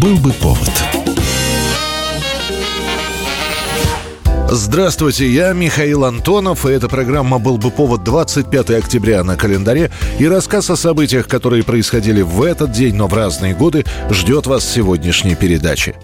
Был бы повод. Здравствуйте, я Михаил Антонов, и эта программа «Был бы повод» 25 октября на календаре. И рассказ о событиях, которые происходили в этот день, но в разные годы, ждет вас в сегодняшней передаче.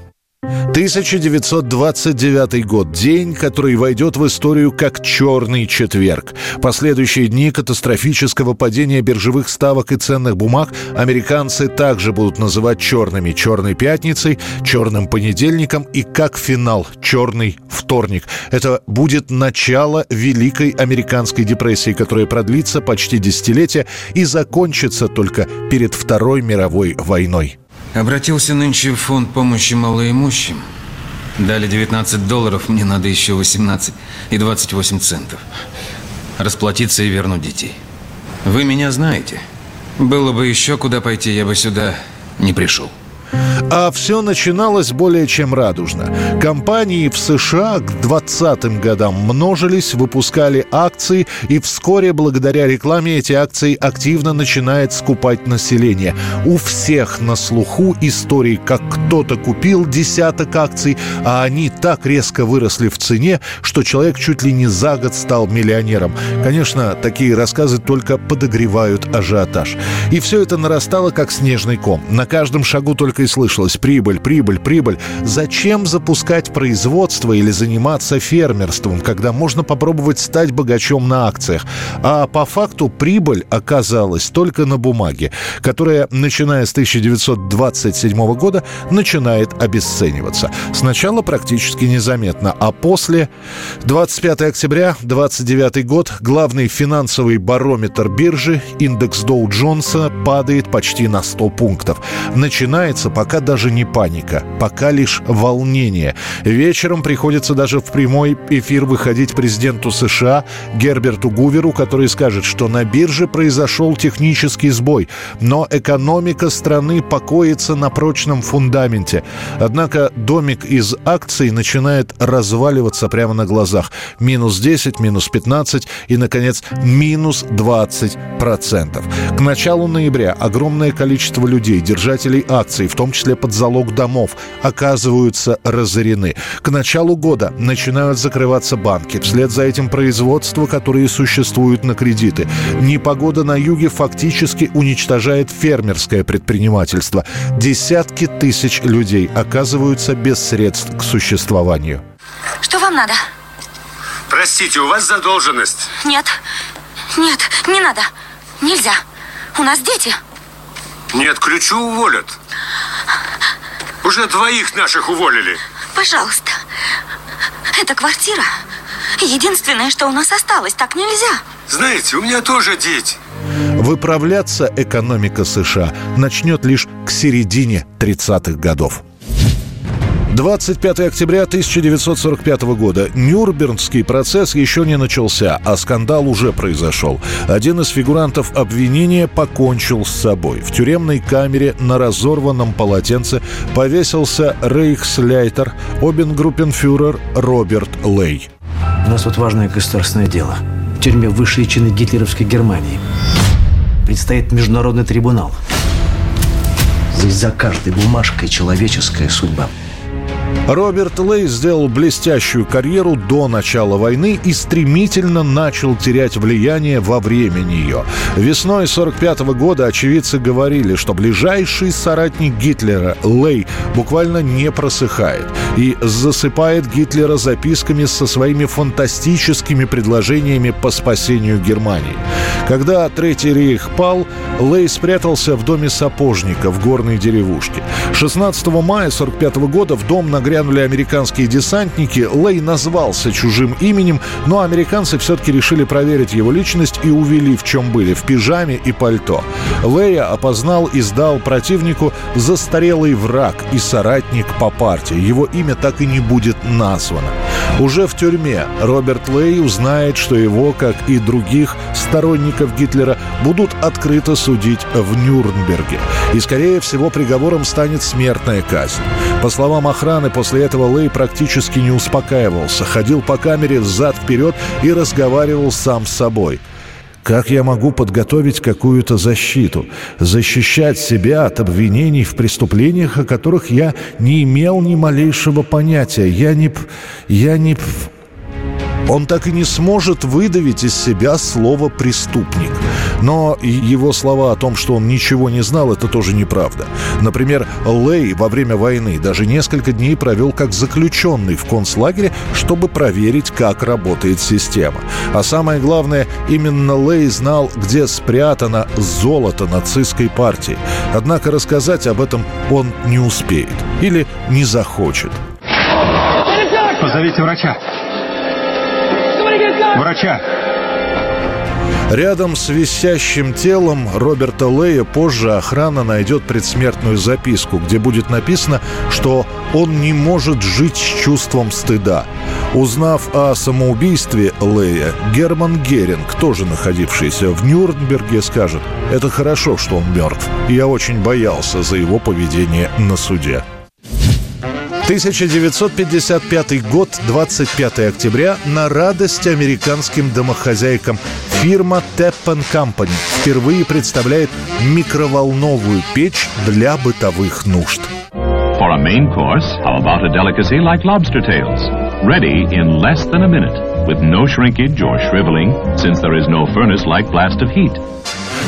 1929 год. День, который войдет в историю как «Черный четверг». Последующие дни катастрофического падения биржевых ставок и ценных бумаг американцы также будут называть черными. «Черной пятницей», «Черным понедельником» и как финал «Черный вторник». Это будет начало Великой Американской депрессии, которая продлится почти десятилетие и закончится только перед Второй мировой войной. Обратился нынче в фонд помощи малоимущим. Дали 19 долларов, мне надо еще 18 и 28 центов. Расплатиться и вернуть детей. Вы меня знаете. Было бы еще куда пойти, я бы сюда не пришел. А все начиналось более чем радужно. Компании в США к 20-м годам множились, выпускали акции, и вскоре благодаря рекламе эти акции активно начинает скупать население. У всех на слуху истории, как кто-то купил десяток акций, а они так резко выросли в цене, что человек чуть ли не за год стал миллионером. Конечно, такие рассказы только подогревают ажиотаж. И все это нарастало, как снежный ком. На каждом шагу только и слышно слышалось прибыль, прибыль, прибыль. Зачем запускать производство или заниматься фермерством, когда можно попробовать стать богачом на акциях? А по факту прибыль оказалась только на бумаге, которая, начиная с 1927 года, начинает обесцениваться. Сначала практически незаметно, а после 25 октября 29 год главный финансовый барометр биржи, индекс Доу Джонса, падает почти на 100 пунктов. Начинается пока даже не паника, пока лишь волнение. Вечером приходится даже в прямой эфир выходить президенту США Герберту Гуверу, который скажет, что на бирже произошел технический сбой, но экономика страны покоится на прочном фундаменте. Однако домик из акций начинает разваливаться прямо на глазах. Минус 10, минус 15 и, наконец, минус 20 процентов. К началу ноября огромное количество людей, держателей акций, в том числе под залог домов, оказываются разорены. К началу года начинают закрываться банки. Вслед за этим производства, которые существуют на кредиты. Непогода на юге фактически уничтожает фермерское предпринимательство. Десятки тысяч людей оказываются без средств к существованию. Что вам надо? Простите, у вас задолженность? Нет, нет, не надо. Нельзя. У нас дети. Нет, ключу уволят. Уже двоих наших уволили. Пожалуйста. Это квартира. Единственное, что у нас осталось. Так нельзя. Знаете, у меня тоже дети. Выправляться экономика США начнет лишь к середине 30-х годов. 25 октября 1945 года. Нюрнбергский процесс еще не начался, а скандал уже произошел. Один из фигурантов обвинения покончил с собой. В тюремной камере на разорванном полотенце повесился рейхсляйтер, обенгруппенфюрер Роберт Лей. У нас вот важное государственное дело. В тюрьме высшие чины гитлеровской Германии. Предстоит международный трибунал. Здесь за каждой бумажкой человеческая судьба. Роберт Лей сделал блестящую карьеру до начала войны и стремительно начал терять влияние во время нее. Весной 45 года очевидцы говорили, что ближайший соратник Гитлера, Лей, буквально не просыхает и засыпает Гитлера записками со своими фантастическими предложениями по спасению Германии. Когда Третий рейх пал, Лей спрятался в доме сапожника в горной деревушке. 16 мая 45 года в дом нагрянули американские десантники. Лей назвался чужим именем, но американцы все-таки решили проверить его личность и увели в чем были, в пижаме и пальто. Лея опознал и сдал противнику застарелый враг и соратник по партии. Его имя так и не будет названо. Уже в тюрьме Роберт Лей узнает, что его, как и других сторонников Гитлера, будут открыто судить в Нюрнберге. И, скорее всего, приговором станет смертная казнь. По словам охраны, после этого Лей практически не успокаивался, ходил по камере взад-вперед и разговаривал сам с собой – Как я могу подготовить какую-то защиту? Защищать себя от обвинений в преступлениях, о которых я не имел ни малейшего понятия. Я не... Я не... Он так и не сможет выдавить из себя слово «преступник». Но его слова о том, что он ничего не знал, это тоже неправда. Например, Лей во время войны даже несколько дней провел как заключенный в концлагере, чтобы проверить, как работает система. А самое главное, именно Лей знал, где спрятано золото нацистской партии. Однако рассказать об этом он не успеет или не захочет. Позовите врача. Врача! Рядом с висящим телом Роберта Лея позже охрана найдет предсмертную записку, где будет написано, что он не может жить с чувством стыда. Узнав о самоубийстве Лея, Герман Геринг, тоже находившийся в Нюрнберге, скажет, «Это хорошо, что он мертв. Я очень боялся за его поведение на суде». 1955 год, 25 октября, на радость американским домохозяйкам фирма Teppen Company впервые представляет микроволновую печь для бытовых нужд. For a main course, how about a delicacy like lobster tails? Ready in less than a minute, with no shrinkage or shriveling, since there is no furnace like blast of heat.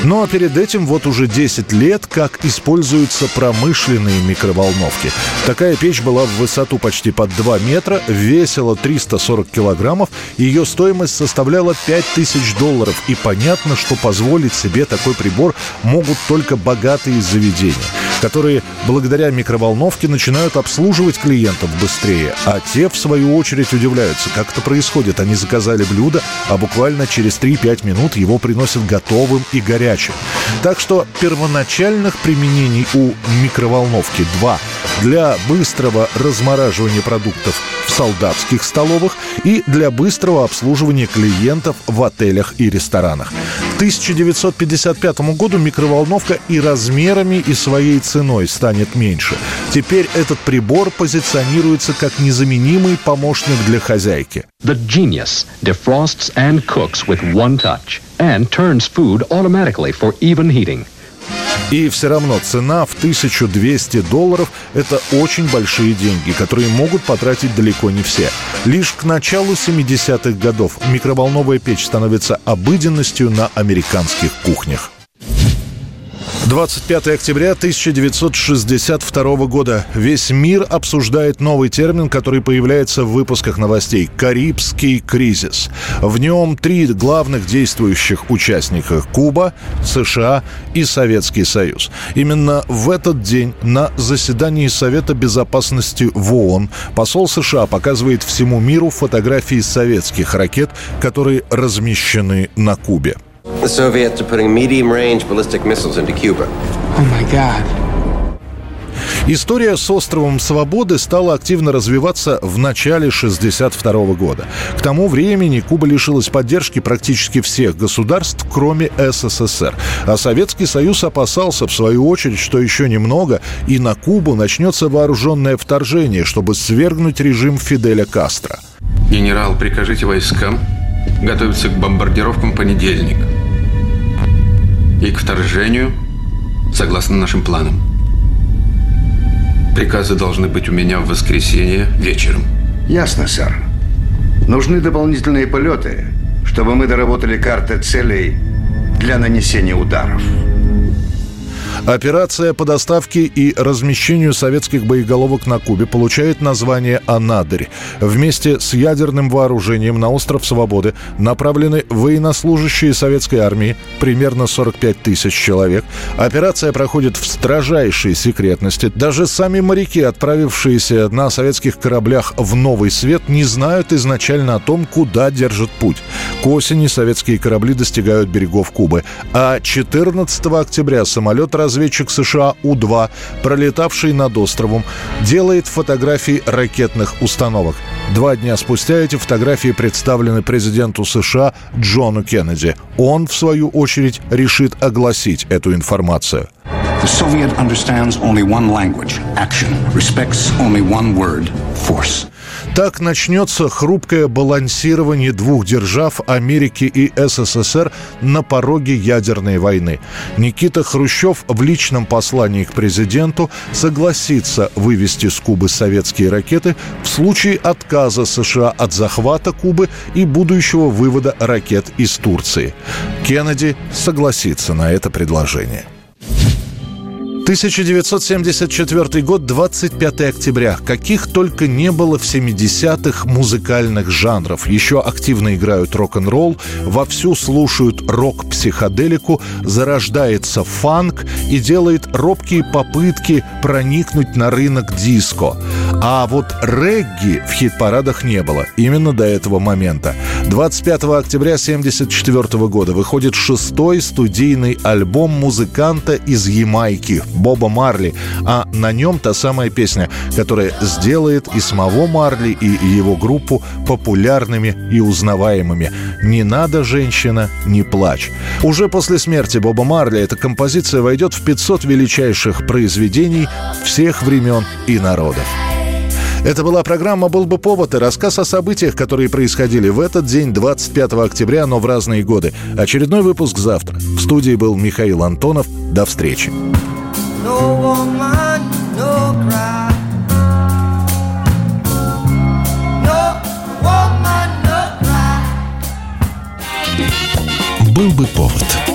Ну а перед этим вот уже 10 лет, как используются промышленные микроволновки. Такая печь была в высоту почти под 2 метра, весила 340 килограммов, ее стоимость составляла 5000 долларов. И понятно, что позволить себе такой прибор могут только богатые заведения которые благодаря микроволновке начинают обслуживать клиентов быстрее, а те, в свою очередь, удивляются, как это происходит. Они заказали блюдо, а буквально через 3-5 минут его приносят готовым и горячим. Так что первоначальных применений у микроволновки два. Для быстрого размораживания продуктов в солдатских столовых и для быстрого обслуживания клиентов в отелях и ресторанах. К 1955 году микроволновка и размерами, и своей ценой станет меньше. Теперь этот прибор позиционируется как незаменимый помощник для хозяйки. The genius defrosts and cooks with one touch and turns food automatically for even heating. И все равно цена в 1200 долларов – это очень большие деньги, которые могут потратить далеко не все. Лишь к началу 70-х годов микроволновая печь становится обыденностью на американских кухнях. 25 октября 1962 года. Весь мир обсуждает новый термин, который появляется в выпусках новостей – «Карибский кризис». В нем три главных действующих участника – Куба, США и Советский Союз. Именно в этот день на заседании Совета Безопасности в ООН посол США показывает всему миру фотографии советских ракет, которые размещены на Кубе. The Soviets are putting medium-range ballistic missiles into Cuba. Oh my God. История с островом Свободы стала активно развиваться в начале 1962 года. К тому времени Куба лишилась поддержки практически всех государств, кроме СССР. А Советский Союз опасался, в свою очередь, что еще немного, и на Кубу начнется вооруженное вторжение, чтобы свергнуть режим Фиделя Кастро. Генерал, прикажите войскам готовиться к бомбардировкам понедельник и к вторжению согласно нашим планам. Приказы должны быть у меня в воскресенье вечером. Ясно, сэр. Нужны дополнительные полеты, чтобы мы доработали карты целей для нанесения ударов. Операция по доставке и размещению советских боеголовок на Кубе получает название «Анадырь». Вместе с ядерным вооружением на остров Свободы направлены военнослужащие советской армии, примерно 45 тысяч человек. Операция проходит в строжайшей секретности. Даже сами моряки, отправившиеся на советских кораблях в Новый Свет, не знают изначально о том, куда держат путь. К осени советские корабли достигают берегов Кубы. А 14 октября самолет разведчик США У-2, пролетавший над островом, делает фотографии ракетных установок. Два дня спустя эти фотографии представлены президенту США Джону Кеннеди. Он, в свою очередь, решит огласить эту информацию. The Soviet understands only one language, action, respects only one word, force. Так начнется хрупкое балансирование двух держав Америки и СССР на пороге ядерной войны. Никита Хрущев в личном послании к президенту согласится вывести с Кубы советские ракеты в случае отказа США от захвата Кубы и будущего вывода ракет из Турции. Кеннеди согласится на это предложение. 1974 год, 25 октября. Каких только не было в 70-х музыкальных жанров. Еще активно играют рок-н-ролл, вовсю слушают рок-психоделику, зарождается фанк и делает робкие попытки проникнуть на рынок диско. А вот регги в хит-парадах не было. Именно до этого момента. 25 октября 1974 года выходит шестой студийный альбом музыканта из Ямайки Боба Марли, а на нем та самая песня, которая сделает и самого Марли, и его группу популярными и узнаваемыми. «Не надо, женщина, не плачь». Уже после смерти Боба Марли эта композиция войдет в 500 величайших произведений всех времен и народов. Это была программа «Был бы повод» и рассказ о событиях, которые происходили в этот день, 25 октября, но в разные годы. Очередной выпуск завтра. В студии был Михаил Антонов. До встречи. Был бы повод.